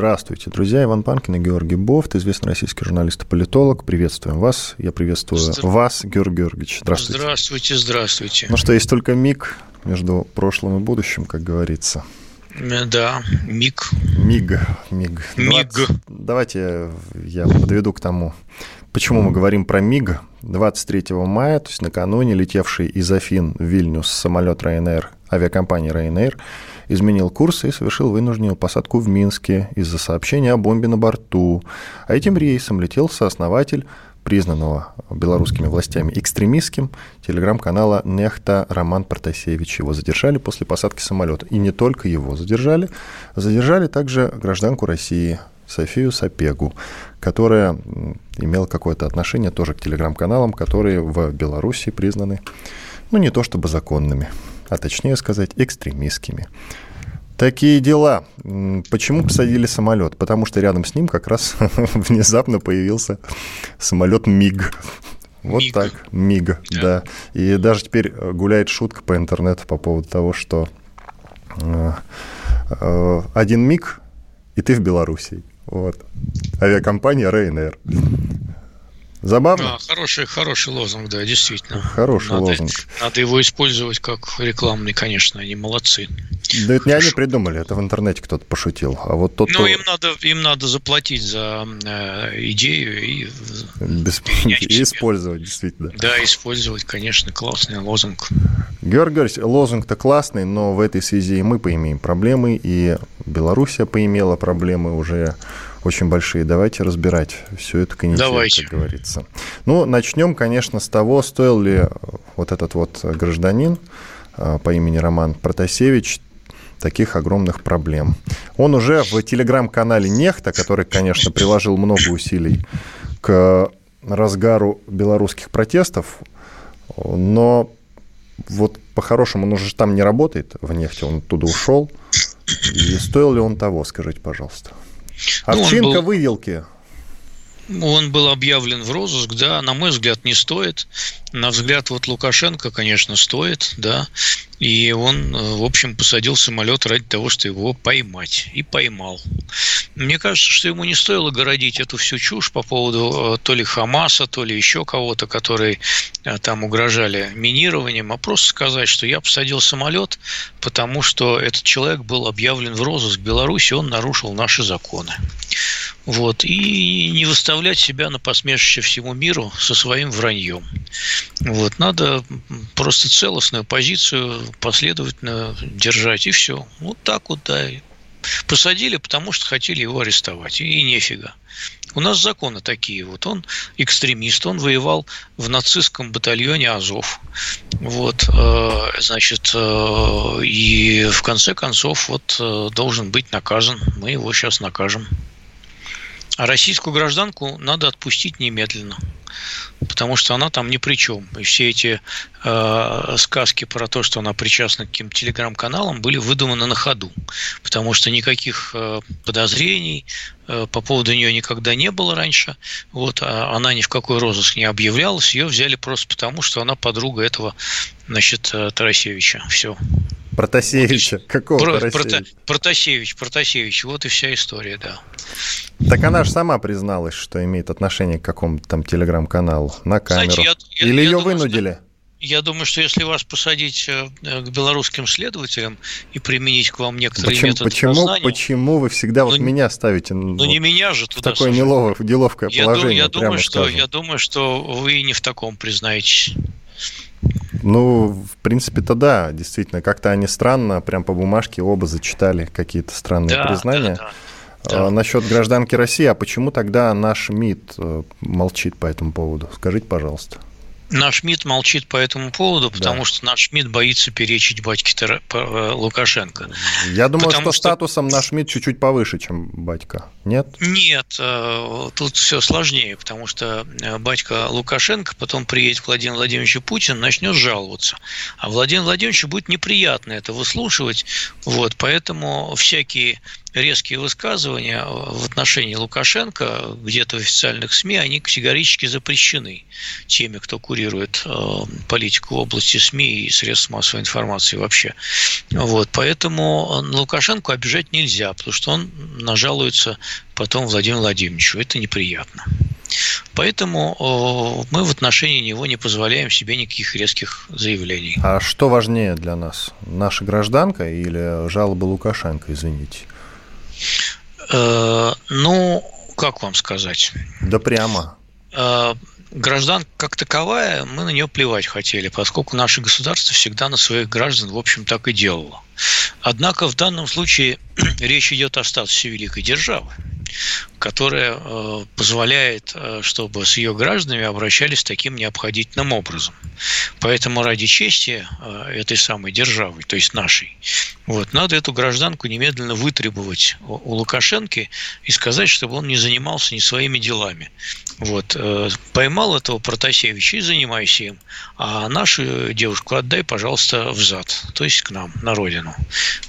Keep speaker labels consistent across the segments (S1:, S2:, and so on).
S1: Здравствуйте, друзья. Иван Панкин и Георгий Бофт, известный российский журналист и политолог. Приветствуем вас. Я приветствую
S2: Здра-
S1: вас, Георгий Георгиевич. Здравствуйте.
S2: Здравствуйте, здравствуйте.
S1: Ну что, есть только миг между прошлым и будущим, как говорится.
S2: Э, Да, миг.
S1: Миг, миг.
S2: Миг.
S1: 20 Давайте я подведу к тому, почему мы говорим про миг. 23 мая, то есть накануне, летевший из Афин в Вильнюс самолет Ryanair, авиакомпании Ryanair, изменил курс и совершил вынужденную посадку в Минске из-за сообщения о бомбе на борту. А этим рейсом летел сооснователь признанного белорусскими властями экстремистским телеграм-канала «Нехта» Роман Протасевич. Его задержали после посадки самолета. И не только его задержали. Задержали также гражданку России Софию Сапегу, которая имела какое-то отношение тоже к телеграм-каналам, которые в Беларуси признаны, ну, не то чтобы законными, а точнее сказать, экстремистскими. Такие дела. Почему посадили самолет? Потому что рядом с ним как раз внезапно появился самолет МиГ. Вот
S2: МиГ.
S1: так, МиГ,
S2: Да.
S1: да. И даже теперь э, гуляет шутка по интернету по поводу того, что э, э, один МиГ, и ты в Белоруссии. Вот. Авиакомпания Ryanair. Забавно?
S2: А, хороший, хороший лозунг, да, действительно.
S1: Хороший
S2: надо,
S1: лозунг.
S2: Надо его использовать как рекламный, конечно, они молодцы.
S1: Да это не они придумали, это в интернете кто-то пошутил. А вот тот,
S2: Но
S1: кто
S2: им надо, им надо заплатить за э, идею и в
S1: и использовать, действительно.
S2: да, использовать, конечно, классный лозунг.
S1: Георгий Георгиевич, лозунг-то классный, но в этой связи и мы поимеем проблемы, и Белоруссия поимела проблемы уже очень большие. Давайте разбирать всю эту канитель,
S2: Давайте.
S1: как говорится. Ну, начнем, конечно, с того, стоил ли вот этот вот гражданин а, по имени Роман Протасевич таких огромных проблем. Он уже в телеграм-канале Нехта, который, конечно, приложил много усилий к разгару белорусских протестов, но вот по-хорошему он уже там не работает в нефти, он оттуда ушел. И стоил ли он того, скажите, пожалуйста?
S2: Ну,
S1: Овчинка
S2: был-
S1: выделки.
S2: Он был объявлен в розыск, да, на мой взгляд, не стоит. На взгляд вот Лукашенко, конечно, стоит, да. И он, э, в общем, посадил самолет ради того, чтобы его поймать. И поймал. Мне кажется, что ему не стоило городить эту всю чушь по поводу э, то ли Хамаса, то ли еще кого-то, которые э, там угрожали минированием, а просто сказать, что я посадил самолет, потому что этот человек был объявлен в розыск Беларуси, он нарушил наши законы. Вот. И не выставлять себя на посмешище всему миру со своим враньем. Вот. Надо просто целостную позицию последовательно держать, и все. Вот так вот, да. Посадили, потому что хотели его арестовать. И нефига. У нас законы такие. Вот он экстремист, он воевал в нацистском батальоне Азов. Вот, э, значит, э, и в конце концов вот э, должен быть наказан. Мы его сейчас накажем. А российскую гражданку надо отпустить немедленно, потому что она там ни при чем. И все эти э, сказки про то, что она причастна к каким-то телеграм-каналам, были выдуманы на ходу, потому что никаких э, подозрений э, по поводу нее никогда не было раньше. Вот, а она ни в какой розыск не объявлялась, ее взяли просто потому, что она подруга этого, значит, э, Тарасевича. Все.
S1: Протасевича. Какого
S2: Про-
S1: Протасевича?
S2: Прота- Протасевич, Протасевич, вот и вся история, да.
S1: Так она же сама призналась, что имеет отношение к какому-то там телеграм-каналу на камеру.
S2: Знаете, я- я-
S1: Или
S2: я
S1: ее
S2: думаю,
S1: вынудили?
S2: Я думаю, что если вас посадить э, к белорусским следователям и применить к вам некоторые
S1: Почему,
S2: методы
S1: почему,
S2: познания,
S1: почему вы всегда вот
S2: Ну,
S1: меня ставите
S2: ну
S1: вот
S2: не меня же
S1: в
S2: туда
S1: такое
S2: сажать.
S1: неловое, неловкое
S2: я, ду-
S1: положение,
S2: я
S1: прямо
S2: думаю, что
S1: скажем?
S2: я думаю, что вы не в таком признаетесь.
S1: Ну, в принципе-то да, действительно, как-то они странно, прям по бумажке оба зачитали какие-то странные
S2: Да,
S1: признания.
S2: да, да.
S1: А, Насчет гражданки России, а почему тогда наш МИД э, молчит по этому поводу? Скажите, пожалуйста.
S2: Наш МИД молчит по этому поводу, потому да. что наш МИД боится перечить батьке э, Лукашенко.
S1: Я думаю, потому что, что статусом наш МИД чуть-чуть повыше, чем батька. Нет?
S2: Нет, э, тут все сложнее, потому что э, батька Лукашенко потом приедет к Владимиру Владимировичу Путину, начнет жаловаться. А Владимир Владимировичу будет неприятно это выслушивать. Вот, поэтому всякие резкие высказывания в отношении Лукашенко где-то в официальных СМИ, они категорически запрещены теми, кто курирует э, политику в области СМИ и средств массовой информации вообще. Вот, поэтому Лукашенко обижать нельзя, потому что он нажалуется потом Владимиру Владимировичу. Это неприятно. Поэтому мы в отношении него не позволяем себе никаких резких заявлений.
S1: А что важнее для нас? Наша гражданка или жалоба Лукашенко, извините?
S2: Э, ну, как вам сказать?
S1: Да прямо.
S2: Э, граждан как таковая, мы на нее плевать хотели, поскольку наше государство всегда на своих граждан, в общем, так и делало. Однако в данном случае речь идет о статусе великой державы которая э, позволяет, э, чтобы с ее гражданами обращались таким необходительным образом. Поэтому ради чести э, этой самой державы, то есть нашей, вот, надо эту гражданку немедленно вытребовать у Лукашенко и сказать, чтобы он не занимался не своими делами. Вот, поймал этого Протасевича и занимайся им, а нашу девушку отдай, пожалуйста, в зад, то есть к нам, на родину.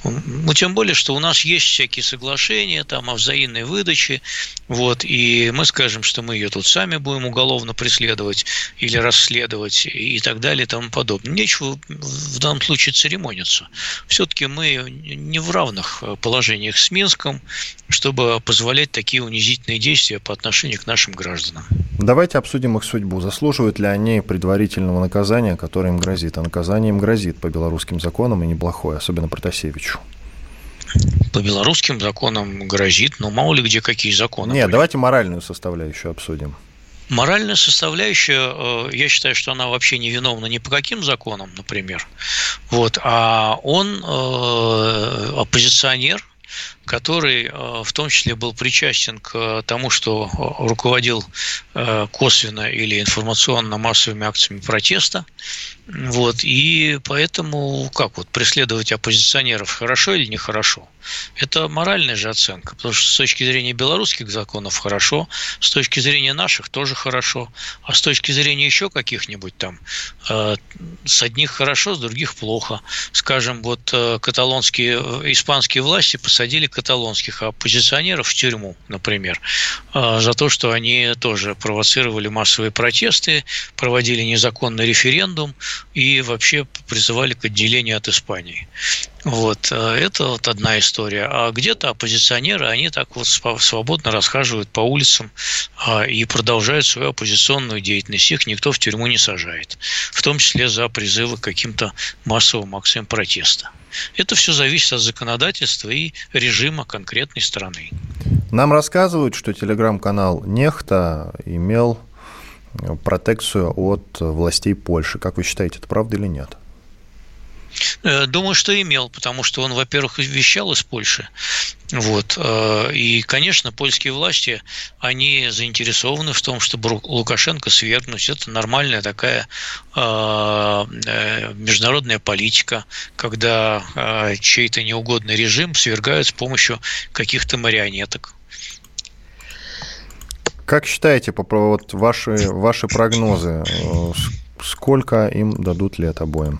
S2: Ну, тем более, что у нас есть всякие соглашения там о взаимной выдаче, вот, и мы скажем, что мы ее тут сами будем уголовно преследовать или расследовать и так далее и тому подобное. Нечего в данном случае церемониться. Все-таки мы не в равных положениях с Минском, чтобы позволять такие унизительные действия по отношению к нашим гражданам.
S1: Давайте обсудим их судьбу. Заслуживают ли они предварительного наказания, которое им грозит? А наказание им грозит по белорусским законам и неплохое, особенно Протасевичу
S2: по белорусским законам грозит, но мало ли где какие законы.
S1: Нет, были. давайте моральную составляющую обсудим.
S2: Моральная составляющая, э, я считаю, что она вообще не виновна ни по каким законам, например. Вот, а он э, оппозиционер, который э, в том числе был причастен к тому, что руководил косвенно или информационно массовыми акциями протеста. Вот, и поэтому как вот преследовать оппозиционеров хорошо или нехорошо? Это моральная же оценка, потому что с точки зрения белорусских законов хорошо, с точки зрения наших тоже хорошо, а с точки зрения еще каких-нибудь там, э, с одних хорошо, с других плохо. Скажем, вот э, каталонские, э, испанские власти посадили каталонских оппозиционеров в тюрьму, например, э, за то, что они тоже провоцировали массовые протесты, проводили незаконный референдум и вообще призывали к отделению от Испании. Вот, э, это вот одна история. А где-то оппозиционеры, они так вот свободно расхаживают по улицам а, и продолжают свою оппозиционную деятельность. Их никто в тюрьму не сажает. В том числе за призывы к каким-то массовым акциям протеста. Это все зависит от законодательства и режима конкретной страны.
S1: Нам рассказывают, что телеграм-канал Нехта имел протекцию от властей Польши. Как вы считаете, это правда или нет?
S2: Э, думаю, что имел, потому что он, во-первых, вещал из Польши. Вот. Э, и, конечно, польские власти, они заинтересованы в том, чтобы Лукашенко свергнуть. Это нормальная такая э, международная политика, когда чей-то неугодный режим свергают с помощью каких-то марионеток.
S1: Как считаете, по вот ваши, ваши прогнозы, сколько им дадут лет обоим?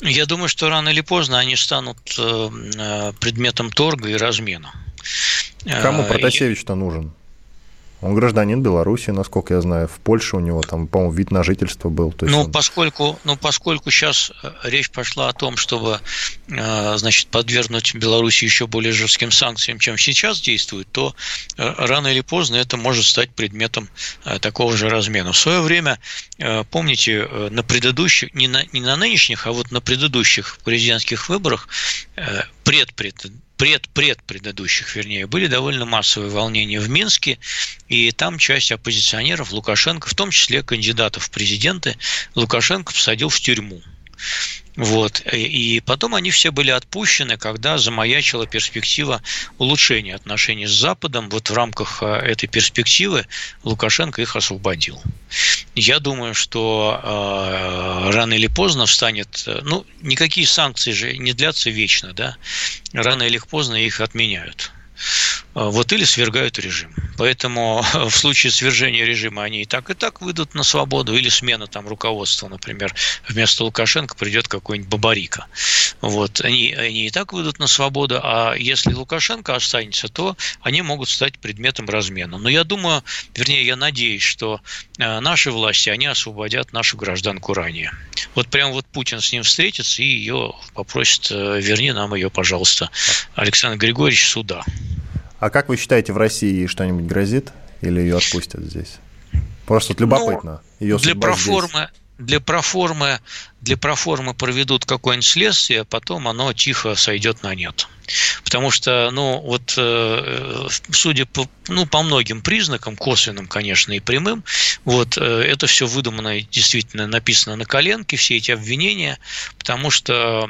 S2: Я думаю, что рано или поздно они станут э, э, предметом торга и размена.
S1: Кому э, Протасевич-то нужен? Он гражданин Беларуси, насколько я знаю. В Польше у него там, по-моему, вид на жительство был.
S2: То есть ну, он... поскольку, ну, поскольку сейчас э, речь пошла о том, чтобы э, значит, подвергнуть Беларуси еще более жестким санкциям, чем сейчас действует, то э, рано или поздно это может стать предметом такого же размена. В свое время, помните, на предыдущих, не на, не на нынешних, а вот на предыдущих президентских выборах предпред пред-пред предыдущих, вернее, были довольно массовые волнения в Минске, и там часть оппозиционеров Лукашенко, в том числе кандидатов в президенты, Лукашенко посадил в тюрьму. Вот. И потом они все были отпущены, когда замаячила перспектива улучшения отношений с Западом. Вот в рамках э, этой перспективы Лукашенко их освободил. Я думаю, что э, рано или поздно встанет... Э, ну, никакие санкции же не длятся вечно, да? Рано или поздно их отменяют. А, вот или свергают режим. Поэтому в случае свержения режима они и так, и так выйдут на свободу, или смена там руководства, например, вместо Лукашенко придет какой-нибудь Бабарика. Вот, они, они и так выйдут на свободу, а если Лукашенко останется, то они могут стать предметом размена. Но я думаю, вернее, я надеюсь, что а, наши власти, они освободят нашу гражданку ранее. Вот прям вот Путин с ним встретится и ее попросит, э, верни нам ее, пожалуйста, Александр Григорьевич, суда.
S1: А как вы считаете, в России что-нибудь грозит или ее отпустят здесь? Просто вот любопытно.
S2: Ну, ее для проформы, для проформы, для проформы проведут какое-нибудь следствие, потом оно тихо сойдет на нет. Потому что, ну, вот, э, судя по, ну, по многим признакам, косвенным, конечно, и прямым, вот, э, это все выдумано, действительно написано на коленке, все эти обвинения, потому что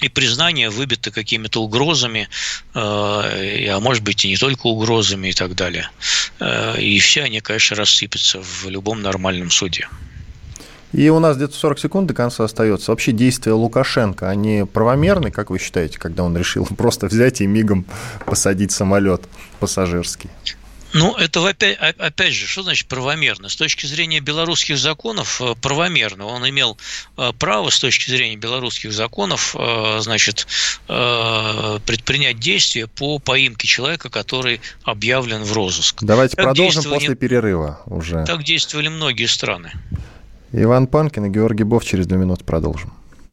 S2: и признание выбито какими-то угрозами, э, а может быть и не только угрозами и так далее. Э, и все они, конечно, рассыпятся в любом нормальном суде.
S1: И у нас где-то 40 секунд до конца остается. Вообще действия Лукашенко, они правомерны, как вы считаете, когда он решил просто взять и мигом посадить самолет пассажирский?
S2: Ну, это опять, опять же, что значит правомерно? С точки зрения белорусских законов э, правомерно. Он имел э, право с точки зрения белорусских законов, э, значит, предпринять действия по поимке человека, который объявлен в розыск.
S1: Давайте так продолжим после перерыва уже.
S2: Так действовали многие страны.
S1: Иван Панкин и Георгий Бов через две минуты продолжим.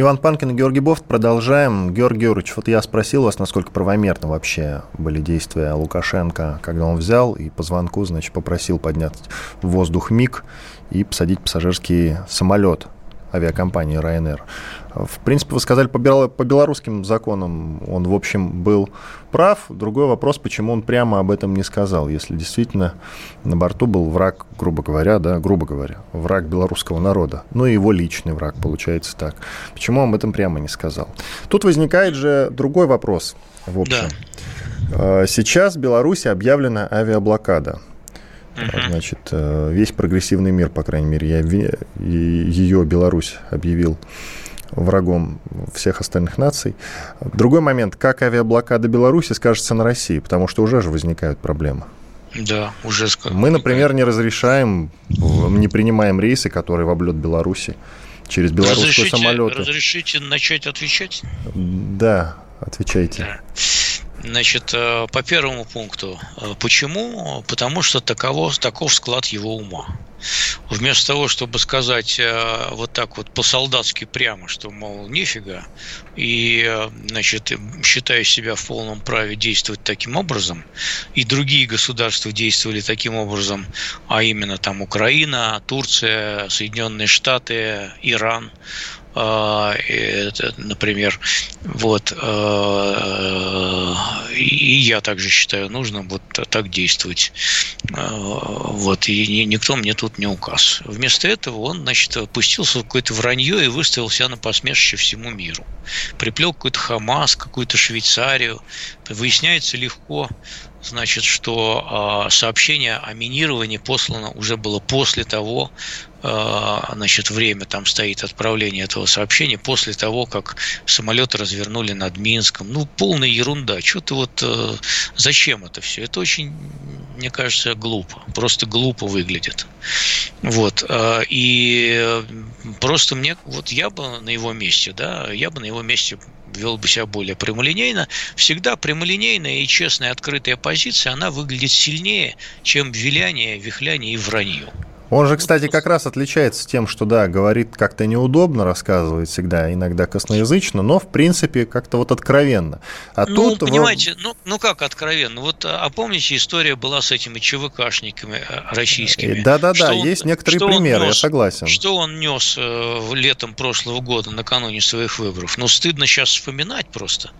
S1: Иван Панкин и Георгий Бофт. Продолжаем. Георгий Георгиевич, вот я спросил вас, насколько правомерно вообще были действия Лукашенко, когда он взял и по звонку, значит, попросил поднять в воздух МиГ и посадить пассажирский самолет авиакомпании Ryanair. В принципе, вы сказали, по, по белорусским законам он, в общем, был прав. Другой вопрос, почему он прямо об этом не сказал, если действительно на борту был враг, грубо говоря, да, грубо говоря, враг белорусского народа. Ну и его личный враг, получается так. Почему он об этом прямо не сказал? Тут возникает же другой вопрос, в общем. Да. Сейчас в Беларуси объявлена авиаблокада. Значит, э, весь прогрессивный мир, по крайней мере, я, ее Беларусь объявил врагом всех остальных наций. Другой момент, как авиаблокада Беларуси скажется на России, потому что уже же возникают проблемы.
S2: Да, уже
S1: Мы, например, не разрешаем, не принимаем рейсы, которые в облет Беларуси через белорусские разрешите, самолеты.
S2: Разрешите начать отвечать?
S1: Да, отвечайте. Да.
S2: Значит, э, по первому пункту. Э, почему? Потому что таково, таков склад его ума. Вместо того, чтобы сказать э, вот так вот по-солдатски прямо, что, мол, нифига, и, значит, считаю себя в полном праве действовать таким образом, и другие государства действовали таким образом, а именно там Украина, Турция, Соединенные Штаты, Иран, например, вот, а, и я также считаю нужным вот так действовать. Э, вот, и никто мне тут не указ. Вместо этого он, значит, опустился в какое-то вранье и выставил себя на посмешище всему миру. Приплел какой-то Хамас, какую-то Швейцарию. Выясняется легко, значит, что э, сообщение о минировании послано уже было после того, э, значит, время там стоит отправление этого сообщения, после того, как самолеты развернули над Минском. Ну, полная ерунда. Что-то вот э, зачем это все? Это очень, мне кажется, глупо. Просто глупо выглядит. Вот. Э, и просто мне, вот я бы на его месте, да, я бы на его месте вел бы себя более прямолинейно. Всегда прямолинейная и честная открытая позиция, она выглядит сильнее, чем виляние, вихляние и вранье.
S1: Он же, кстати, как раз отличается тем, что, да, говорит как-то неудобно, рассказывает всегда, иногда косноязычно, но, в принципе, как-то вот откровенно.
S2: А ну, тут понимаете, вы... ну, ну как откровенно? Вот, а помните, история была с этими ЧВКшниками э, российскими?
S1: Да-да-да, есть некоторые примеры,
S2: нес,
S1: я согласен.
S2: Что он нес э, летом прошлого года, накануне своих выборов? Ну, стыдно сейчас вспоминать просто.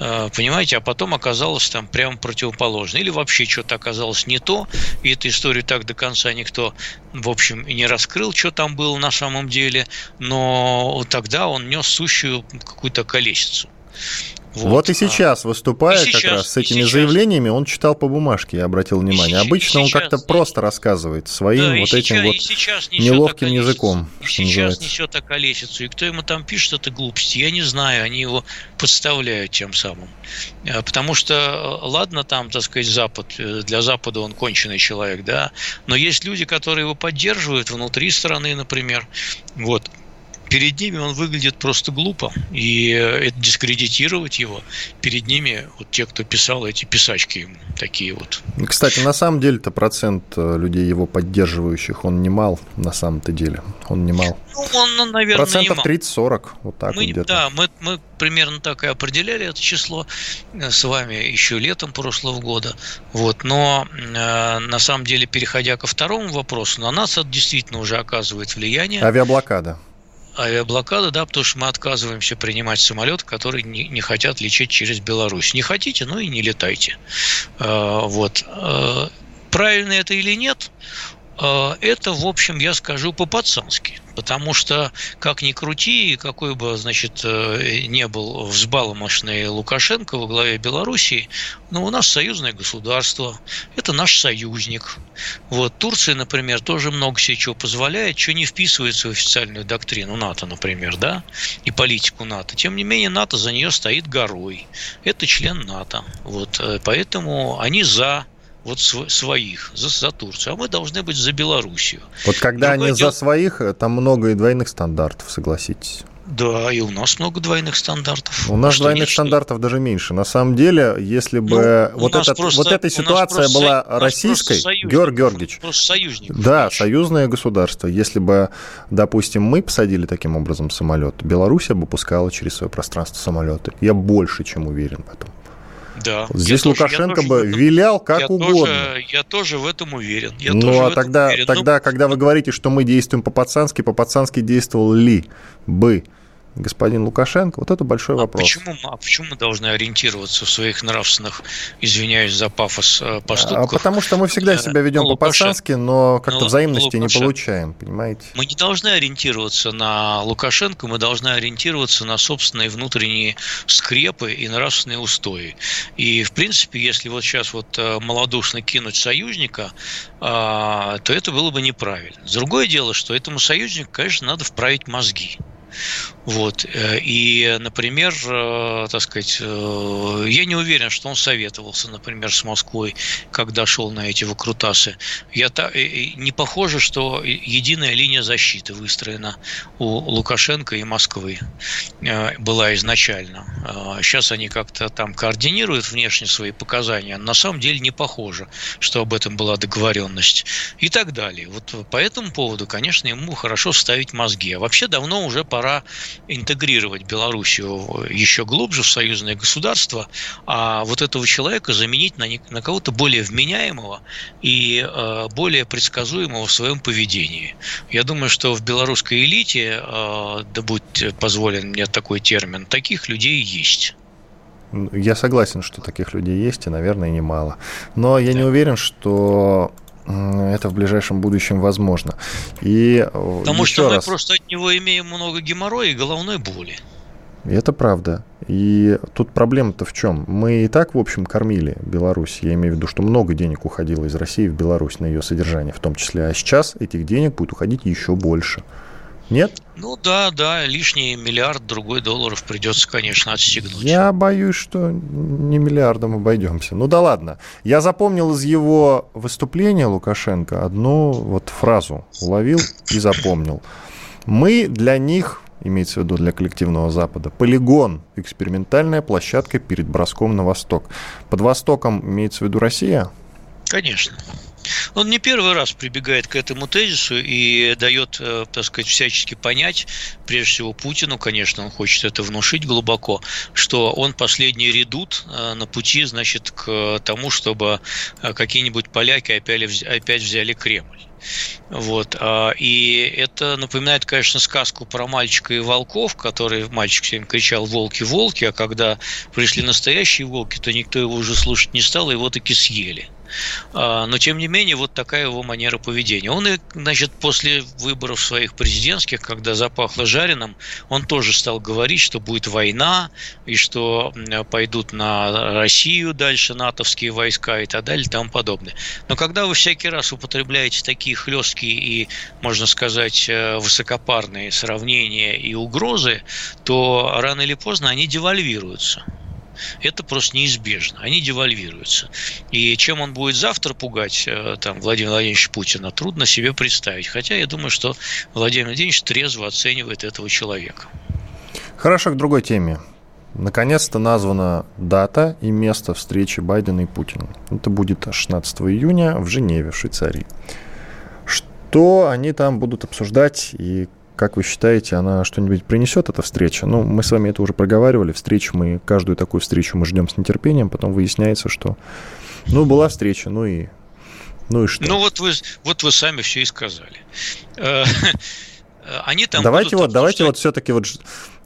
S2: Э, понимаете, а потом оказалось там прямо противоположно. Или вообще что-то оказалось не то, и эту историю так до конца никто, в общем, и не раскрыл, что там было на самом деле, но тогда он нес сущую какую-то колесицу.
S1: Вот, вот и сейчас, выступая и сейчас, как раз с этими сейчас. заявлениями, он читал по бумажке, я обратил внимание. И Обычно сейчас, он как-то просто рассказывает своим да, вот этим вот неловким языком.
S2: И сейчас несет околесицу. И кто ему там пишет это глупости, я не знаю. Они его подставляют тем самым. А, потому что, э, ладно, там, так сказать, Запад, э, для Запада он конченый человек, да, но есть люди, которые его поддерживают внутри страны, например. Вот перед ними он выглядит просто глупо. И это дискредитировать его перед ними, вот те, кто писал эти писачки ему, такие вот.
S1: Кстати, на самом деле-то процент э, людей его поддерживающих, он не мал на самом-то деле. Он не мал.
S2: Ну, он, ну, наверное,
S1: Процентов 30-40, вот так
S2: мы,
S1: вот где-то.
S2: Да, мы, мы примерно так и определяли это число э, с вами еще летом прошлого года. Вот. Но э, на самом деле, переходя ко второму вопросу, на нас это действительно уже оказывает влияние.
S1: Авиаблокада
S2: авиаблокада, да, потому что мы отказываемся принимать самолеты, которые не, не хотят лететь через Беларусь. Не хотите, ну и не летайте. А, вот. А, правильно это или нет? А, это, в общем, я скажу по-пацански. Потому что, как ни крути, какой бы, значит, э, не был взбаломошный Лукашенко во главе Белоруссии, но у нас союзное государство, это наш союзник. Вот, Турция, например, тоже много себе чего позволяет, что не вписывается в официальную доктрину НАТО, например, да, и политику НАТО. Тем не менее, НАТО за нее стоит горой. Это член НАТО. Вот, э, поэтому они за вот своих, за, за Турцию, а мы должны быть за Белоруссию.
S1: Вот когда Другое они дело... за своих, там много и двойных стандартов, согласитесь.
S2: Да, и у нас много двойных стандартов.
S1: У нас что двойных нет, стандартов что... даже меньше. На самом деле, если бы ну, вот, этот, просто, вот эта ситуация была со... российской, Георг Георгиевич. Да, союзное государство. Если бы, допустим, мы посадили таким образом самолет, Белоруссия бы пускала через свое пространство самолеты. Я больше чем уверен в этом.
S2: Да.
S1: Здесь я Лукашенко тоже, бы этом, вилял как
S2: я
S1: угодно.
S2: Тоже, я тоже в этом уверен. Я
S1: ну, а тогда, уверен. тогда, ну, когда вы говорите, что мы действуем по-пацански, по-пацански действовал ли бы господин Лукашенко? Вот это большой а вопрос.
S2: Почему, а почему мы должны ориентироваться в своих нравственных, извиняюсь за пафос, э, поступках?
S1: А потому что мы всегда себя ведем по-пацански, но как-то взаимности не получаем, понимаете?
S2: Мы не должны ориентироваться на Лукашенко, мы должны ориентироваться на собственные внутренние скрепы и нравственные устои. И, в принципе, если вот сейчас вот э, малодушно кинуть союзника, а, то это было бы неправильно. Другое дело, что этому союзнику, конечно, надо вправить мозги. Вот. Э, и, например, э, так сказать, э, я не уверен, что он советовался, например, с Москвой, когда шел на эти выкрутасы. Я та, не похоже, что единая линия защиты выстроена у Лукашенко и Москвы была изначально. Сейчас они как-то там координируют внешне свои показания. На самом деле не похоже, что об этом была договоренность. И так далее. Вот по этому поводу, конечно, ему хорошо ставить мозги. А вообще давно уже пора интегрировать Белоруссию еще глубже в союзное государство, а вот этого человека заменить на, на кого-то более вменяемого и э, более предсказуемого в своем поведении. Я думаю, что в белорусской элите, э, да будь позволен мне такой термин, таких людей есть.
S1: Я согласен, что таких людей есть, и, наверное, немало. Но я да. не уверен, что это в ближайшем будущем возможно. И
S2: Потому что мы раз... просто от него имеем много геморроя и головной боли.
S1: Это правда. И тут проблема-то в чем? Мы и так, в общем, кормили Беларусь. Я имею в виду, что много денег уходило из России в Беларусь на ее содержание в том числе. А сейчас этих денег будет уходить еще больше. Нет?
S2: Ну да, да, лишний миллиард другой долларов придется, конечно, отстегнуть.
S1: Я боюсь, что не миллиардом обойдемся. Ну да ладно. Я запомнил из его выступления Лукашенко одну вот фразу. Уловил и запомнил. Мы для них, имеется в виду для коллективного Запада, полигон, экспериментальная площадка перед броском на восток. Под Востоком имеется в виду Россия?
S2: Конечно. Он не первый раз прибегает к этому тезису и дает, э, так сказать, всячески понять, прежде всего Путину, конечно, он хочет это внушить глубоко, что он последний редут э, на пути, значит, к тому, чтобы э, какие-нибудь поляки опять, опять взяли Кремль. Вот. А, и это напоминает, конечно, сказку про мальчика и волков, который мальчик всем кричал «волки, волки», а когда пришли настоящие волки, то никто его уже слушать не стал, и его таки съели. А, но, тем не менее, вот такая его манера поведения. Он, и, значит, после выборов своих президентских, когда запахло жареным, он тоже стал говорить, что будет война, и что пойдут на Россию дальше натовские войска и так далее и тому подобное. Но когда вы всякий раз употребляете такие хлесткие и, можно сказать, э, высокопарные сравнения и угрозы, то рано или поздно они девальвируются это просто неизбежно. Они девальвируются. И чем он будет завтра пугать э, там, Владимира Владимировича Путина, трудно себе представить. Хотя я думаю, что Владимир Владимирович трезво оценивает этого человека.
S1: Хорошо, к другой теме. Наконец-то названа дата и место встречи Байдена и Путина. Это будет 16 июня в Женеве, в Швейцарии. Что они там будут обсуждать и как вы считаете, она что-нибудь принесет, эта встреча? Ну, мы с вами это уже проговаривали. Встречу мы, каждую такую встречу мы ждем с нетерпением. Потом выясняется, что, ну, была встреча, ну и, ну и что?
S2: Ну, вот вы, вот вы сами все и сказали. Э,
S1: они там давайте вот, давайте вот все-таки вот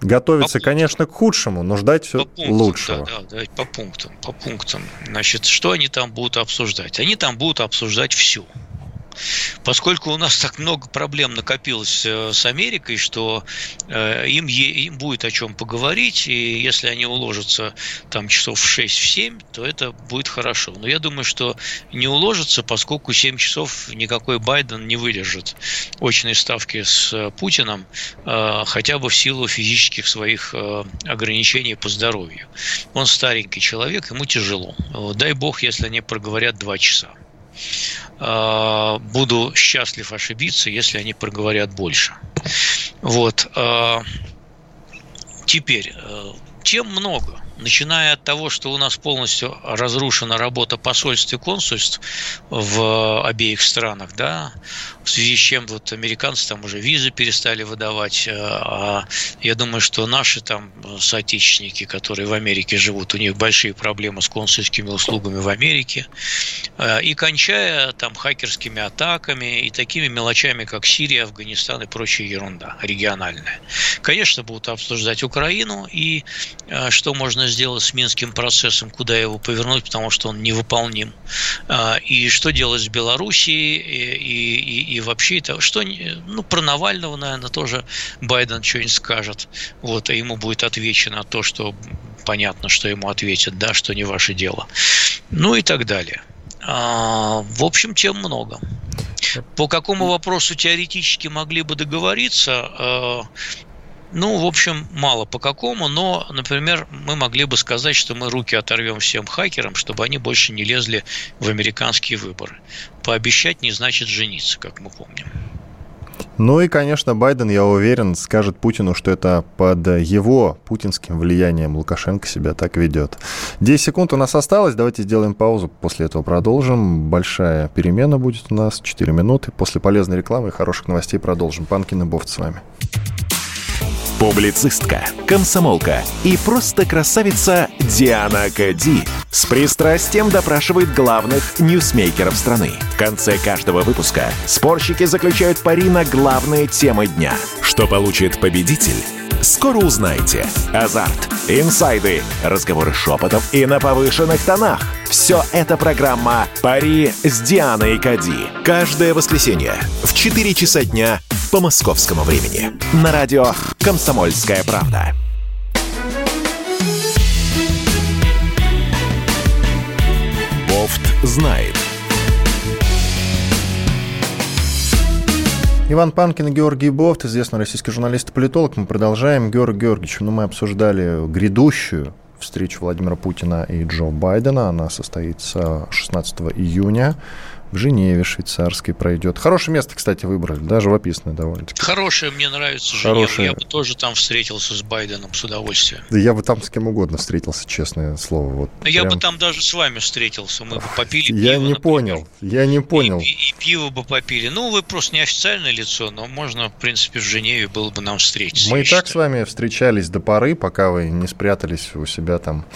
S1: готовиться, по конечно, к худшему, но ждать все по пунктам, лучшего.
S2: Да, да, давайте по пунктам, по пунктам. Значит, что они там будут обсуждать? Они там будут обсуждать все. Поскольку у нас так много проблем накопилось э, с Америкой, что э, им, им будет о чем поговорить, и если они уложатся там часов в 6-7, то это будет хорошо. Но я думаю, что не уложатся, поскольку 7 часов никакой Байден не выдержит очной ставки с э, Путиным, хотя бы в силу физических своих ограничений по здоровью. Он старенький человек, ему тяжело. Дай бог, если они проговорят 2 часа. Э, буду счастлив ошибиться, если они проговорят больше. Вот. Э, теперь, э, тем много начиная от того, что у нас полностью разрушена работа посольств и консульств в обеих странах, да, в связи с чем вот американцы там уже визы перестали выдавать, э, а я думаю, что наши там соотечественники, которые в Америке живут, у них большие проблемы с консульскими услугами в Америке, э, и кончая там хакерскими атаками и такими мелочами, как Сирия, Афганистан и прочая ерунда региональная. Конечно, будут обсуждать Украину и э, что можно сделать с Минским процессом, куда его повернуть, потому что он невыполним, и что делать с Белоруссией и, и, и вообще это что ну про Навального наверное тоже Байден что-нибудь скажет. Вот и ему будет отвечено то что понятно что ему ответят да что не ваше дело. Ну и так далее. А, в общем тем много. По какому вопросу теоретически могли бы договориться а, ну, в общем, мало по какому, но, например, мы могли бы сказать, что мы руки оторвем всем хакерам, чтобы они больше не лезли в американские выборы. Пообещать не значит жениться, как мы помним.
S1: Ну и, конечно, Байден, я уверен, скажет Путину, что это под его путинским влиянием Лукашенко себя так ведет. 10 секунд у нас осталось, давайте сделаем паузу, после этого продолжим. Большая перемена будет у нас, 4 минуты. После полезной рекламы и хороших новостей продолжим. Панкин и Бофт с вами.
S3: Публицистка, комсомолка и просто красавица Диана Кади с пристрастием допрашивает главных ньюсмейкеров страны. В конце каждого выпуска спорщики заключают пари на главные темы дня. Что получит победитель? Скоро узнаете. Азарт, инсайды, разговоры шепотов и на повышенных тонах. Все это программа «Пари с Дианой Кади». Каждое воскресенье в 4 часа дня по московскому времени. На радио «Комсомольская правда». Бофт знает.
S1: Иван Панкин и Георгий Бофт, известный российский журналист и политолог. Мы продолжаем. Георгий Георгиевич, ну, мы обсуждали грядущую встречу Владимира Путина и Джо Байдена. Она состоится 16 июня в Женеве швейцарской пройдет. Хорошее место, кстати, выбрали, да, живописное довольно. -таки.
S2: Хорошее, мне нравится Женева. Хорошее. Я бы тоже там встретился с Байденом с удовольствием.
S1: Да я бы там с кем угодно встретился, честное слово. Вот
S2: Но прям... Я бы там даже с вами встретился, мы бы попили
S1: Я пиво, не например. понял, я не понял. И,
S2: и, и пиво бы попили. Ну, вы просто не официальное лицо, но можно, в принципе, в Женеве было бы нам встретиться.
S1: Мы и так с вами встречались до поры, пока вы не спрятались у себя там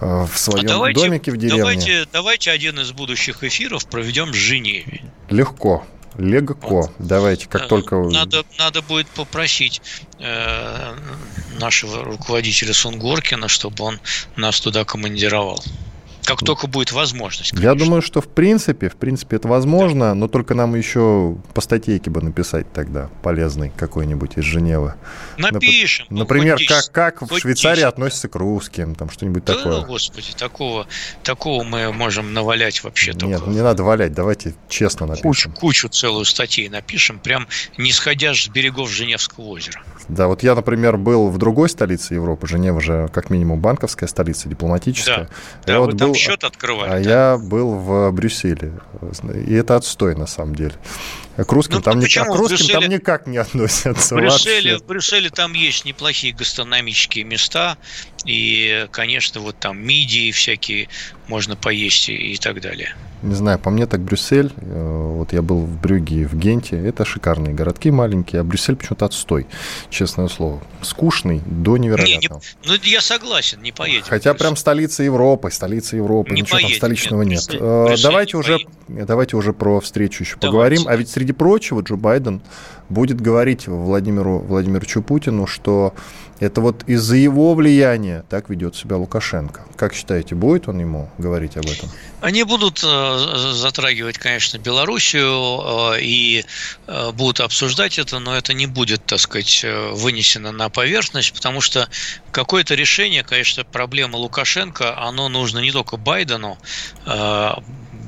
S1: в своем а давайте, домике в деревне.
S2: Давайте, давайте один из будущих эфиров проведем в Женеве.
S1: Легко. Легко. Вот. Давайте, как только...
S2: Надо, надо будет попросить э, нашего руководителя Сунгоркина, чтобы он нас туда командировал как только будет возможность.
S1: Конечно. Я думаю, что в принципе, в принципе это возможно, да. но только нам еще по статейке бы написать тогда полезный какой-нибудь из Женевы.
S2: Напишем.
S1: Нап- ну, например, 10, как, как в Швейцарии 10. относятся к русским, там что-нибудь да, такое.
S2: Господи, такого, такого мы можем навалять вообще.
S1: Нет, только... не надо валять, давайте честно напишем.
S2: Кучу, кучу целую статей напишем, прям не сходя с берегов Женевского озера.
S1: Да, вот я, например, был в другой столице Европы, Женева же как минимум банковская столица, дипломатическая. Да,
S2: да вот был, счет открывали.
S1: А да? я был в Брюсселе, и это отстой на самом деле. К русским, ну, там, никак, к русским Брюсселе, там никак не относятся.
S2: В Брюсселе, в Брюсселе там есть неплохие гастрономические места, и, конечно, вот там мидии всякие можно поесть и так далее.
S1: Не знаю, по мне так Брюссель, э, вот я был в Брюге и в Генте, это шикарные городки маленькие, а Брюссель почему-то отстой, честное слово. Скучный до невероятного.
S2: Не, не, ну, я согласен, не поедем.
S1: Хотя прям столица Европы, столица Европы, не ничего поедем, там столичного нет. нет. Брюссель, давайте, не уже, давайте уже про встречу еще давайте. поговорим. А ведь среди прочего Джо Байден будет говорить Владимиру Владимировичу Путину, что это вот из-за его влияния так ведет себя Лукашенко. Как считаете, будет он ему говорить об этом?
S2: Они будут э, затрагивать, конечно, Белоруссию э, и э, будут обсуждать это, но это не будет, так сказать, вынесено на поверхность, потому что какое-то решение, конечно, проблема Лукашенко, оно нужно не только Байдену,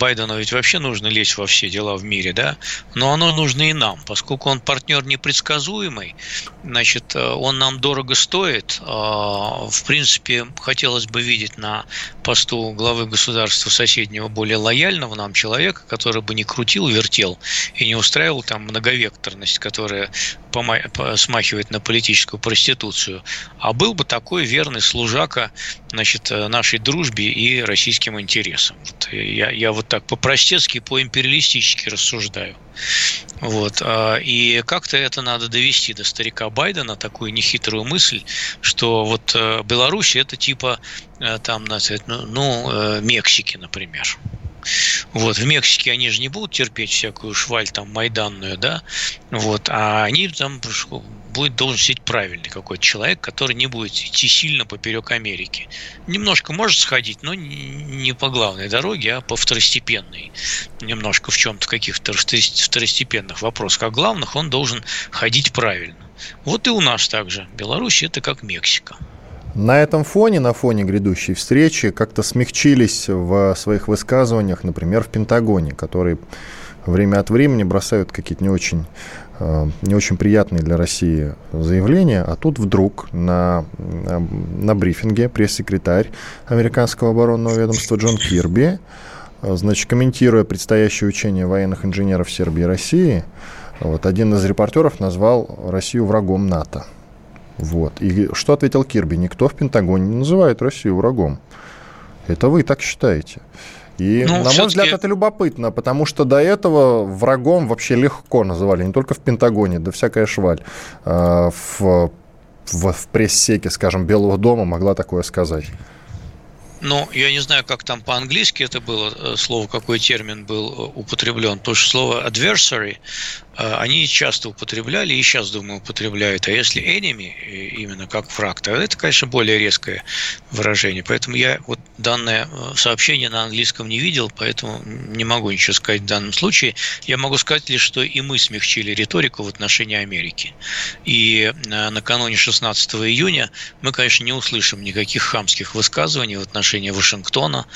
S2: Байдену ведь вообще нужно лезть во все дела в мире, да, но оно нужно и нам, поскольку он партнер непредсказуемый, значит, э, он нам дорого стоит. А, в принципе, хотелось бы видеть на посту главы государства соседнего более лояльного нам человека, который бы не крутил, вертел и не устраивал там многовекторность, которая смахивает на политическую проституцию, а был бы такой верный служака значит, э, нашей дружбе и российским интересам. Вот я, я вот так по-простецки, по-империалистически рассуждаю. Вот. А, и как-то это надо довести до старика Байдена, такую нехитрую мысль, что вот э, Беларусь это типа э, там, ну, ну Мексики, например. Вот, в Мексике они же не будут терпеть всякую шваль там майданную, да, вот, а они там будет должен сидеть правильный какой-то человек, который не будет идти сильно поперек Америки. Немножко может сходить, но не по главной дороге, а по второстепенной. Немножко в чем-то, каких-то второстепенных вопросах. А главных он должен ходить правильно. Вот и у нас также. Беларусь это как Мексика.
S1: На этом фоне, на фоне грядущей встречи, как-то смягчились в своих высказываниях, например, в Пентагоне, которые время от времени бросают какие-то не очень, не очень приятные для России заявления, а тут вдруг на, на брифинге пресс-секретарь американского оборонного ведомства Джон Кирби, э, значит, комментируя предстоящее учение военных инженеров Сербии и России, вот, один из репортеров назвал Россию врагом НАТО. Вот. И что ответил Кирби? Никто в Пентагоне не называет Россию врагом. Это вы так считаете. И, ну, на мой взгляд, это любопытно, потому что до этого врагом вообще легко называли, не только в Пентагоне, да всякая шваль. А, в, в, в пресс-секе, скажем, Белого дома могла такое сказать.
S2: Ну, я не знаю, как там по-английски это было, э, слово, какой термин был э, употреблен, потому что слово adversary, они часто употребляли и сейчас, думаю, употребляют. А если enemy, э, именно как враг, то это, конечно, более резкое выражение. Поэтому я вот данное э, сообщение на английском не видел, поэтому не могу ничего сказать в данном случае. Я могу сказать лишь, что и мы смягчили риторику в отношении Америки. И э, накануне 16 июня мы, конечно, не услышим никаких хамских высказываний в отношении Вашингтона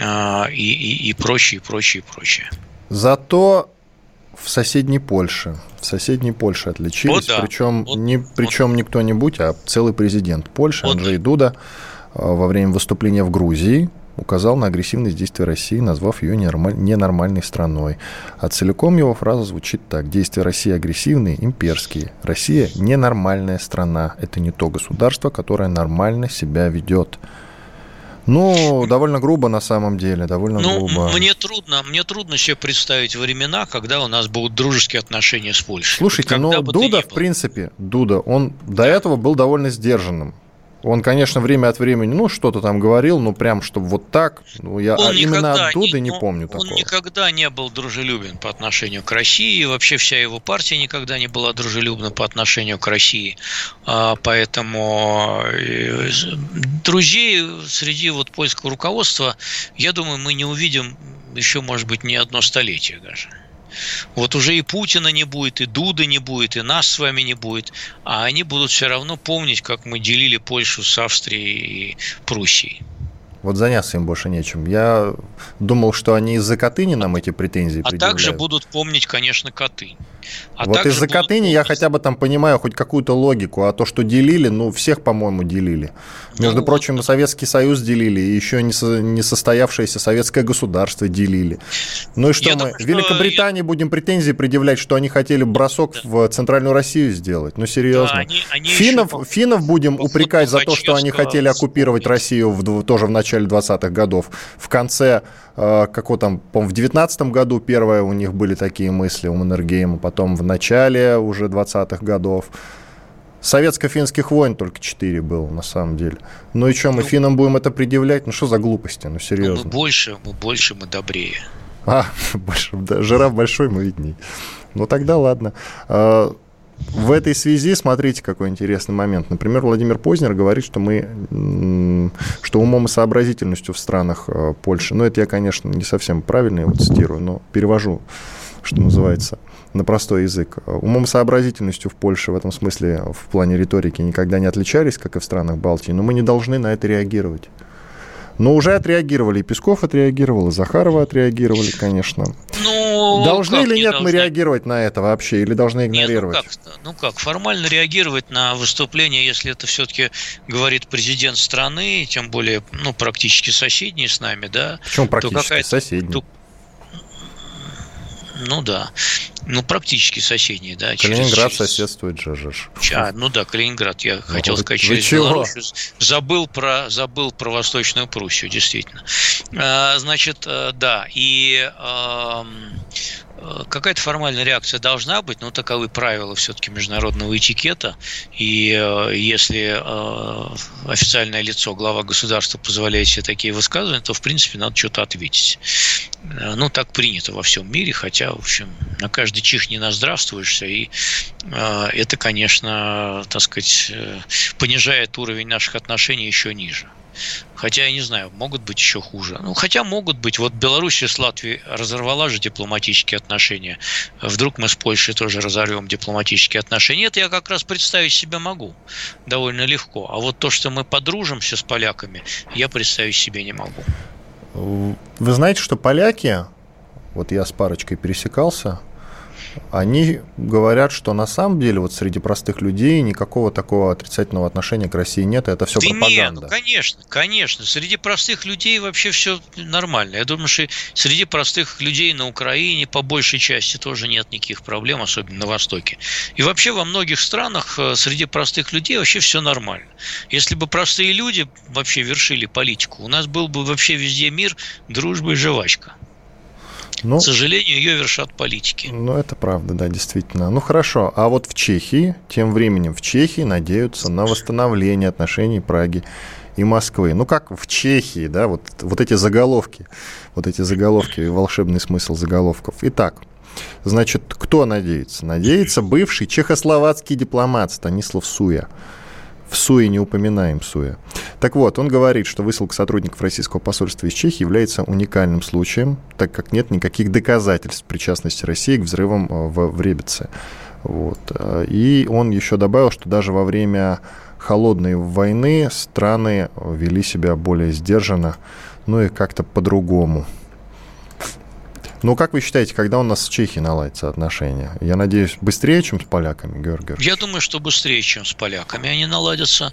S2: а, и, и, и прочее, и прочее, и прочее.
S1: Зато в соседней Польше. В соседней Польше отличились. Вот да. Причем, вот, не, причем вот. не кто-нибудь, а целый президент Польши, вот. Анджей Дуда, а, во время выступления в Грузии указал на агрессивность действия России, назвав ее ненормальной страной. А целиком его фраза звучит так. Действия России агрессивные, имперские. Россия ненормальная страна. Это не то государство, которое нормально себя ведет. Ну, довольно грубо на самом деле, довольно ну, грубо.
S2: Мне трудно, мне трудно себе представить времена, когда у нас будут дружеские отношения с Польшей.
S1: Слушайте, ну Дуда, в принципе, Дуда, он до этого был довольно сдержанным. Он, конечно, время от времени, ну, что-то там говорил, ну, прям, чтобы вот так. Ну, я он именно оттуда не, не помню
S2: он
S1: такого.
S2: Он никогда не был дружелюбен по отношению к России. И вообще вся его партия никогда не была дружелюбна по отношению к России. А, поэтому э, друзей среди вот польского руководства, я думаю, мы не увидим еще, может быть, не одно столетие даже. Вот уже и Путина не будет, и Дуды не будет, и нас с вами не будет, а они будут все равно помнить, как мы делили Польшу с Австрией и Пруссией.
S1: Вот заняться им больше нечем. Я думал, что они из-за Катыни нам эти претензии
S2: А также будут помнить, конечно, Катынь. А
S1: вот из-за Катыни я хотя бы там понимаю хоть какую-то логику, а то, что делили, ну, всех, по-моему, делили. Между ну, прочим, вот. Советский Союз делили, и еще не, со, не состоявшееся советское государство делили. Ну и что я мы, думаю, Великобритании я... будем претензии предъявлять, что они хотели бросок да. в Центральную Россию сделать? Ну, серьезно. Да, они, они финнов, по... финнов будем упрекать за то, что они хотели оккупировать Россию в, тоже в начале 20-х годов. В конце, э, какого там, по в 19 году первое у них были такие мысли у Маннергейма, потом в начале уже 20-х годов. Советско-финских войн только 4 было, на самом деле. Ну и что, мы ну, финнам будем это предъявлять? Ну что за глупости, ну серьезно. Ну,
S2: мы больше, мы больше, мы добрее.
S1: А, больше, да, жираф большой, мы видней. Ну тогда ладно. В этой связи смотрите, какой интересный момент. Например, Владимир Познер говорит, что мы, что умом и сообразительностью в странах э, Польши, ну это я, конечно, не совсем правильно его цитирую, но перевожу, что называется – на простой язык. Умом сообразительностью в Польше в этом смысле, в плане риторики, никогда не отличались, как и в странах Балтии, но мы не должны на это реагировать. Но уже отреагировали, и Песков отреагировал, и Захарова отреагировали, конечно. Ну, должны или нет должны? мы реагировать на это вообще, или должны игнорировать?
S2: Нет, ну, как, ну как, формально реагировать на выступление, если это все-таки говорит президент страны, тем более, ну, практически соседний с нами, да?
S1: Почему практически соседний? То,
S2: ну да. Ну, практически соседние, да.
S1: Калининград через, соседствует же.
S2: А, ну да, Калининград, я ну, хотел сказать, через чего? Белоруссию. Забыл про, забыл про Восточную Пруссию, действительно. А, значит, э, да, и а, какая-то формальная реакция должна быть, но таковы правила все-таки международного этикета. И э, если э, официальное лицо, глава государства позволяет себе такие высказывания, то, в принципе, надо что-то ответить. Ну, так принято во всем мире, хотя, в общем, на каждый чих не наздравствуешься, и это, конечно, так сказать, понижает уровень наших отношений еще ниже. Хотя, я не знаю, могут быть еще хуже. Ну, хотя могут быть. Вот Белоруссия с Латвией разорвала же дипломатические отношения. Вдруг мы с Польшей тоже разорвем дипломатические отношения. Это я как раз представить себе могу довольно легко. А вот то, что мы подружимся с поляками, я представить себе не могу.
S1: Вы знаете, что поляки, вот я с парочкой пересекался, они говорят, что на самом деле вот среди простых людей никакого такого отрицательного отношения к России нет, это все да пропаганда. Нет,
S2: ну, конечно, конечно. Среди простых людей вообще все нормально. Я думаю, что среди простых людей на Украине по большей части тоже нет никаких проблем, особенно на Востоке. И вообще во многих странах э, среди простых людей вообще все нормально. Если бы простые люди вообще вершили политику, у нас был бы вообще везде мир, дружба и жвачка. Ну, К сожалению, ее вершат политики.
S1: Ну, это правда, да, действительно. Ну, хорошо. А вот в Чехии, тем временем в Чехии надеются на восстановление отношений Праги и Москвы. Ну, как в Чехии, да, вот, вот эти заголовки, вот эти заголовки, волшебный смысл заголовков. Итак, Значит, кто надеется? Надеется бывший чехословацкий дипломат Станислав Суя. В Суе не упоминаем Суя. Так вот, он говорит, что высылка сотрудников российского посольства из Чехии является уникальным случаем, так как нет никаких доказательств причастности России к взрывам э, в, в. Вот. И он еще добавил, что даже во время холодной войны страны вели себя более сдержанно, ну и как-то по-другому. Ну, как вы считаете, когда у нас с Чехией наладятся отношения? Я надеюсь, быстрее, чем с поляками, Георгий
S2: Я думаю, что быстрее, чем с поляками они наладятся.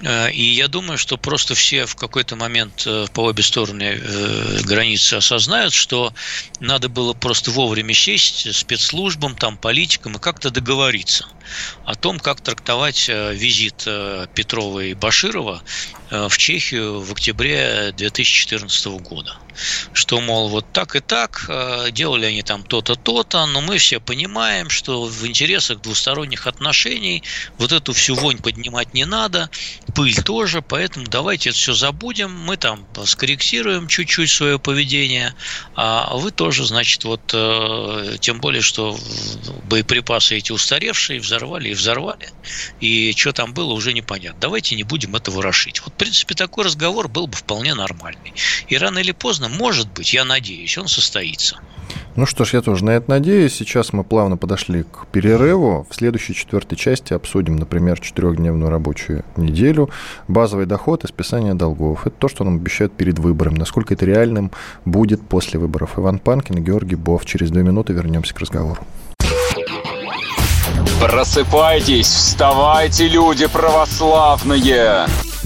S2: Э, и я думаю, что просто все в какой-то момент э, по обе стороны э, границы осознают, что надо было просто вовремя сесть спецслужбам, там, политикам и как-то договориться о том, как трактовать визит Петрова и Баширова в Чехию в октябре 2014 года что, мол, вот так и так, э, делали они там то-то, то-то, но мы все понимаем, что в интересах двусторонних отношений вот эту всю вонь поднимать не надо, пыль тоже, поэтому давайте это все забудем, мы там скорректируем чуть-чуть свое поведение, а вы тоже, значит, вот э, тем более, что боеприпасы эти устаревшие взорвали и взорвали, и что там было, уже непонятно. Давайте не будем это ворошить. Вот, в принципе, такой разговор был бы вполне нормальный. И рано или поздно возможно, может быть, я надеюсь, он состоится.
S1: Ну что ж, я тоже на это надеюсь. Сейчас мы плавно подошли к перерыву. В следующей четвертой части обсудим, например, четырехдневную рабочую неделю, базовый доход и списание долгов. Это то, что нам обещают перед выбором. Насколько это реальным будет после выборов. Иван Панкин и Георгий Бов. Через две минуты вернемся к разговору.
S4: Просыпайтесь, вставайте, люди православные!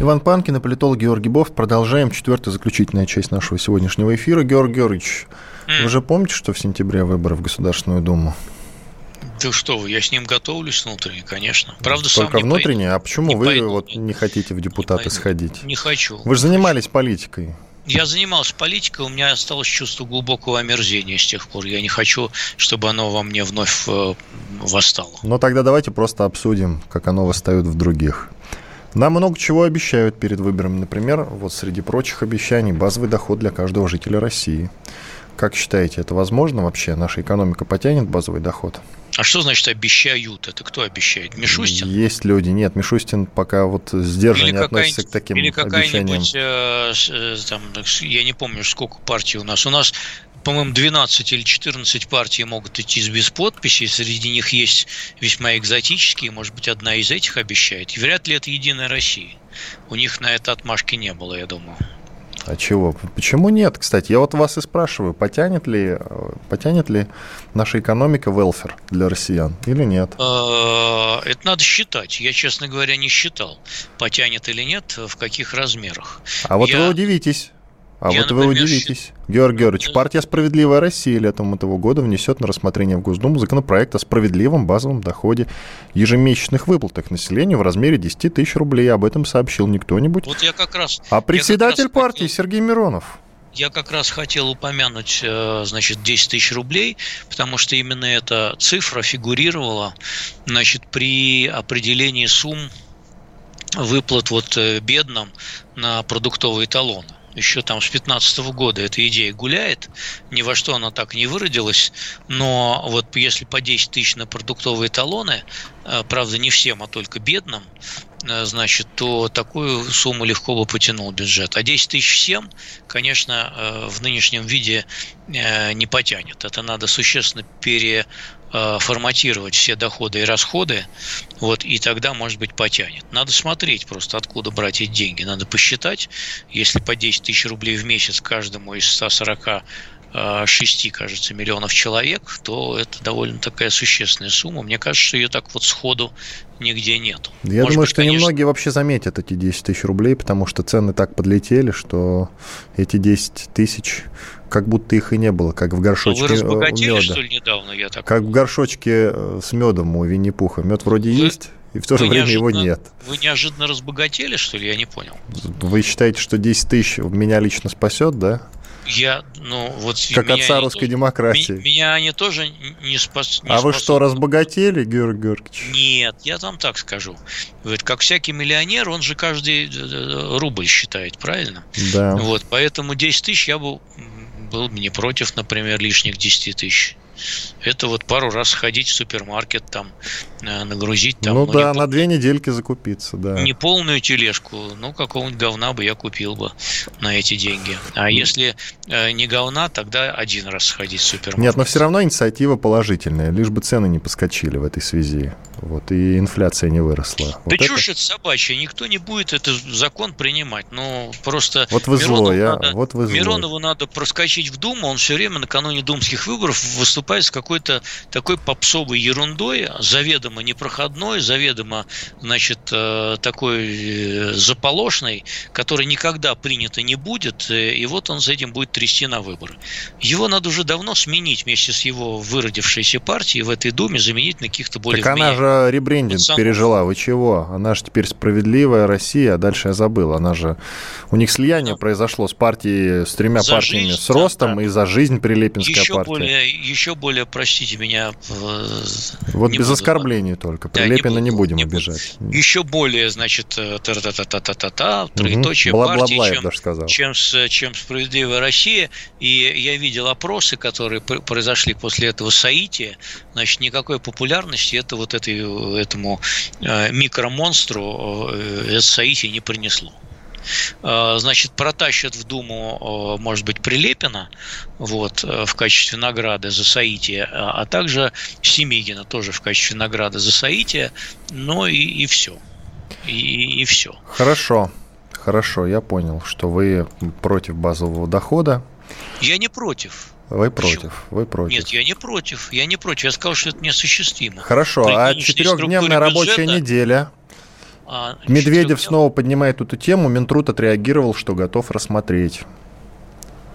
S1: Иван Панкин и политолог Георгий Бов. Продолжаем четвертая заключительная часть нашего сегодняшнего эфира. Георгий Георгиевич, mm. вы же помните, что в сентябре выборы в Государственную Думу?
S2: Да что вы, я с ним готовлюсь внутренне, конечно. Правда,
S1: Только сам внутренне? а почему не вы пойду, вот не хотите в депутаты не сходить?
S2: Не хочу.
S1: Вы же занимались политикой.
S2: Я занимался политикой, у меня осталось чувство глубокого омерзения с тех пор. Я не хочу, чтобы оно во мне вновь э, восстало.
S1: Ну тогда давайте просто обсудим, как оно восстает в других. Нам много чего обещают перед выборами. Например, вот среди прочих обещаний базовый доход для каждого жителя России. Как считаете, это возможно вообще? Наша экономика потянет базовый доход?
S2: А что значит обещают? Это кто обещает? Мишустин?
S1: Есть люди. Нет, Мишустин пока вот сдержанно относится к таким
S2: или
S1: обещаниям.
S2: Э, э, там, я не помню, сколько партий у нас. У нас по-моему, 12 или 14 партий могут идти без подписи, среди них есть весьма экзотические, может быть, одна из этих обещает. И вряд ли это Единая Россия. У них на это отмашки не было, я думаю.
S1: А чего? Почему нет? Кстати, я вот вас и спрашиваю, потянет ли, потянет ли наша экономика велфер для россиян или нет?
S2: А, это надо считать. Я, честно говоря, не считал, потянет или нет, в каких размерах.
S1: А вот я... вы удивитесь. А Я, вот например, вы удивитесь. Георгий Георгиевич, партия «Справедливая Россия» летом этого года внесет на рассмотрение в Госдуму законопроект о справедливом базовом доходе ежемесячных выплатах населению в размере 10 тысяч рублей. Об этом сообщил не кто-нибудь,
S2: вот я как раз,
S1: а председатель раз партии хотел... Сергей Миронов.
S2: Я как раз хотел упомянуть, э, значит, 10 тысяч рублей, потому что именно эта цифра фигурировала, значит, при определении сумм выплат вот э, бедным на продуктовые талоны еще там с 15 года эта идея гуляет, ни во что она так не выродилась, но вот если по 10 тысяч на продуктовые талоны, э, правда не всем, а только бедным, э, значит, то такую сумму легко бы потянул бюджет. А 10 тысяч всем, конечно, э, в нынешнем виде не потянет. Это надо существенно переформатировать все доходы и расходы, вот, и тогда, может быть, потянет. Надо смотреть просто, откуда брать эти деньги. Надо посчитать, если по 10 тысяч рублей в месяц каждому из 140 6, кажется, миллионов человек, то это довольно такая существенная сумма. Мне кажется, ее так вот сходу нигде нет.
S1: Я Может думаю, быть, что конечно... немногие вообще заметят эти 10 тысяч рублей, потому что цены так подлетели, что эти 10 тысяч как будто их и не было, как в горшочке Вы
S2: разбогатели, меда. что ли, недавно? Я
S1: так как в горшочке э, с медом у Винни-Пуха. Мед вроде Вы... есть, и в то же вы время его нет.
S2: Вы неожиданно разбогатели, что ли? Я не понял.
S1: Вы считаете, что 10 тысяч меня лично спасет, да?
S2: Я, ну, вот...
S1: Как отца русской тоже, демократии.
S2: Меня, меня они тоже не, спас,
S1: не А вы что, разбогатели, Георгий Георгиевич?
S2: Нет, я там так скажу. Вот, как всякий миллионер, он же каждый э, э, рубль считает, правильно?
S1: Да.
S2: Вот, поэтому 10 тысяч я бы был бы не против, например, лишних 10 тысяч. Это вот пару раз сходить в супермаркет, там, э, нагрузить там.
S1: Ну, ну да, пол... на две недельки закупиться, да.
S2: Не полную тележку, ну, какого-нибудь говна бы я купил бы на эти деньги. А если э, не говна, тогда один раз сходить в супермаркет.
S1: Нет, но все равно инициатива положительная, лишь бы цены не поскочили в этой связи. Вот, и инфляция не выросла.
S2: Да вот чушь это собачья, никто не будет этот закон принимать. Ну, просто
S1: вот вы Миронову, злой, надо,
S2: вот вы злой. Миронову надо проскочить в Думу, он все время накануне думских выборов выступает с какой-то такой попсовой ерундой, заведомо непроходной, заведомо, значит, э, такой э, заполошной, который никогда принято не будет, э, и вот он с этим будет трясти на выборы. Его надо уже давно сменить вместе с его выродившейся партией в этой Думе, заменить на каких-то более...
S1: Так она же же ребрендинг сам... пережила. Вы чего? Она же теперь справедливая Россия, а дальше я забыл. Она же... У них слияние ну, произошло с партией, с тремя за партиями жизнь, с ростом да, и за жизнь Прилепинская
S2: еще
S1: партия.
S2: Более, еще более, простите меня...
S1: Вот без буду, оскорблений только. Прилепина да, не, не будем не обижать.
S2: Еще более, значит, та-та-та-та-та-та, троеточие угу. партии, чем, даже сказал. Чем, чем справедливая Россия. И я видел опросы, которые произошли после этого Саити. Значит, никакой популярности это вот этой этому э, микромонстру э, Саити не принесло. Э, значит, протащат в Думу, может быть, Прилепина вот, в качестве награды за соитие, а также Семигина тоже в качестве награды за соитие, но и, и все. И, и все.
S1: Хорошо, хорошо, я понял, что вы против базового дохода.
S2: Я не против.
S1: Вы против, вы против.
S2: Нет, я не против, я не против. Я сказал, что это неосуществимо.
S1: Хорошо, При а четырехдневная рабочая неделя? А, Медведев снова поднимает эту тему, Минтруд отреагировал, что готов рассмотреть.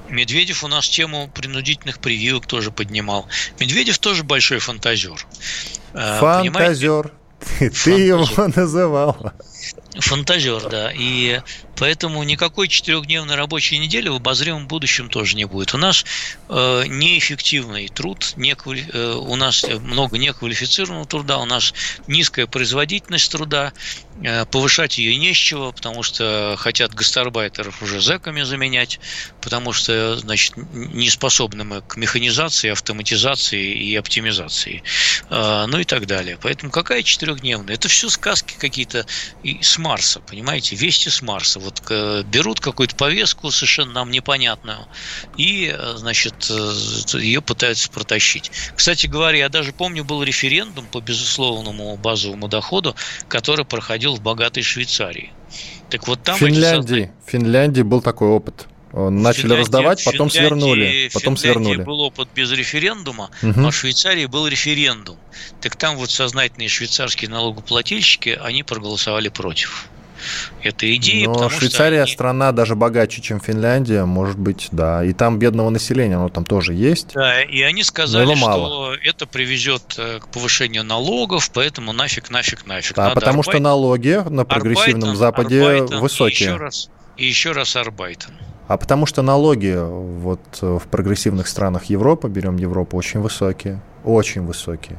S2: Медведев у нас тему принудительных прививок тоже поднимал. Медведев тоже большой фантазер.
S1: Э, фантазер. Ты, ты его называл.
S2: Фантазер, да. И Поэтому никакой четырехдневной рабочей недели в обозримом будущем тоже не будет. У нас э, неэффективный труд, не, э, у нас много неквалифицированного труда, у нас низкая производительность труда, э, повышать ее не с чего, потому что хотят гастарбайтеров уже зэками заменять, потому что значит, не способны мы к механизации, автоматизации и оптимизации, э, ну и так далее. Поэтому какая четырехдневная? Это все сказки какие-то с Марса, понимаете, вести с Марса вот э, берут какую-то повестку совершенно нам непонятную и, э, значит, э, ее пытаются протащить. Кстати говоря, я даже помню, был референдум по безусловному базовому доходу, который проходил в богатой Швейцарии.
S1: Так вот там... В Финляндии, в Финляндии был такой опыт. Начали Финляндии, раздавать, потом Финляндии, свернули. Потом Финляндии свернули.
S2: был опыт без референдума, угу. а в Швейцарии был референдум. Так там вот сознательные швейцарские налогоплательщики, они проголосовали против этой идеи.
S1: Но Швейцария они... страна даже богаче, чем Финляндия, может быть, да. И там бедного населения, оно там тоже есть.
S2: Да, и они сказали, что это привезет э, к повышению налогов, поэтому нафиг, нафиг, нафиг.
S1: Да, Надо потому арбайт... что налоги на прогрессивном Арбайтен, Западе Арбайтен, высокие. И еще
S2: раз, и еще раз Арбайтен.
S1: А потому что налоги вот в прогрессивных странах Европы, берем Европу, очень высокие. очень высокие.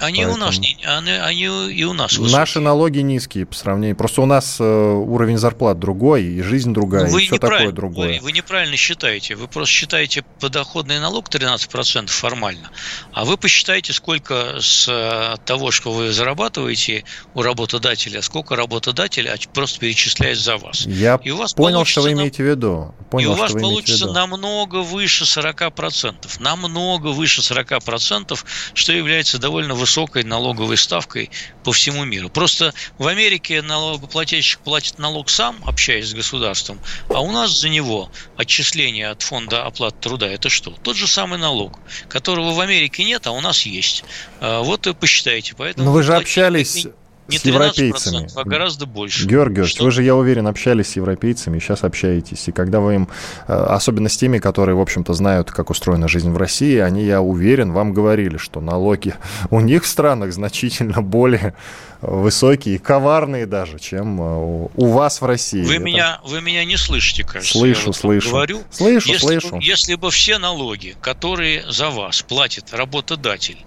S2: Они Поэтому... у нас, не, они, они и у нас
S1: высокие. Наши налоги низкие по сравнению. Просто у нас э, уровень зарплат другой, и жизнь другая, вы и все такое другое.
S2: Вы, вы неправильно считаете. Вы просто считаете подоходный налог 13% формально. А вы посчитайте, сколько с э, того, что вы зарабатываете у работодателя, сколько работодатель просто перечисляет за вас.
S1: Я и у вас понял, что вы имеете в виду. Понял,
S2: и у вас получится намного выше 40%. Намного выше 40%, что является довольно высоким высокой налоговой ставкой по всему миру. Просто в Америке налогоплательщик платит налог сам, общаясь с государством, а у нас за него отчисление от фонда оплаты труда – это что? Тот же самый налог, которого в Америке нет, а у нас есть. А вот и посчитайте.
S1: Поэтому Но вы же общались не с европейцами.
S2: а гораздо больше.
S1: Георгиевич, вы же, я уверен, общались с европейцами, сейчас общаетесь. И когда вы им, э, особенно с теми, которые, в общем-то, знают, как устроена жизнь в России, они, я уверен, вам говорили, что налоги у них в странах значительно более высокие, коварные даже, чем э, у вас в России.
S2: Вы, Это... меня, вы меня не слышите, кажется.
S1: Слышу, вот слышу.
S2: Говорю,
S1: слышу,
S2: если
S1: слышу.
S2: Бы, если бы все налоги, которые за вас платит работодатель,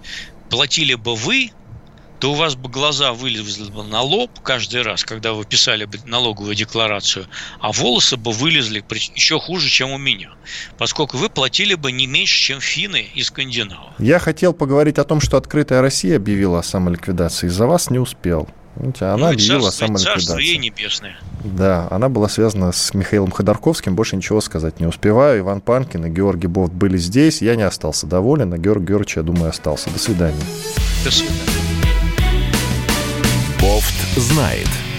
S2: платили бы вы, то у вас бы глаза вылезли бы на лоб каждый раз, когда вы писали бы налоговую декларацию, а волосы бы вылезли еще хуже, чем у меня, поскольку вы платили бы не меньше, чем финны и скандинавы.
S1: Я хотел поговорить о том, что открытая Россия объявила о самоликвидации, за вас не успел. Она ну, объявила о самоликвидации.
S2: небесное.
S1: Да, она была связана с Михаилом Ходорковским, больше ничего сказать не успеваю. Иван Панкин и Георгий Бовт были здесь, я не остался доволен, а Георгий Георгиевич, я думаю, остался. До свидания.
S2: До свидания.
S3: Знает.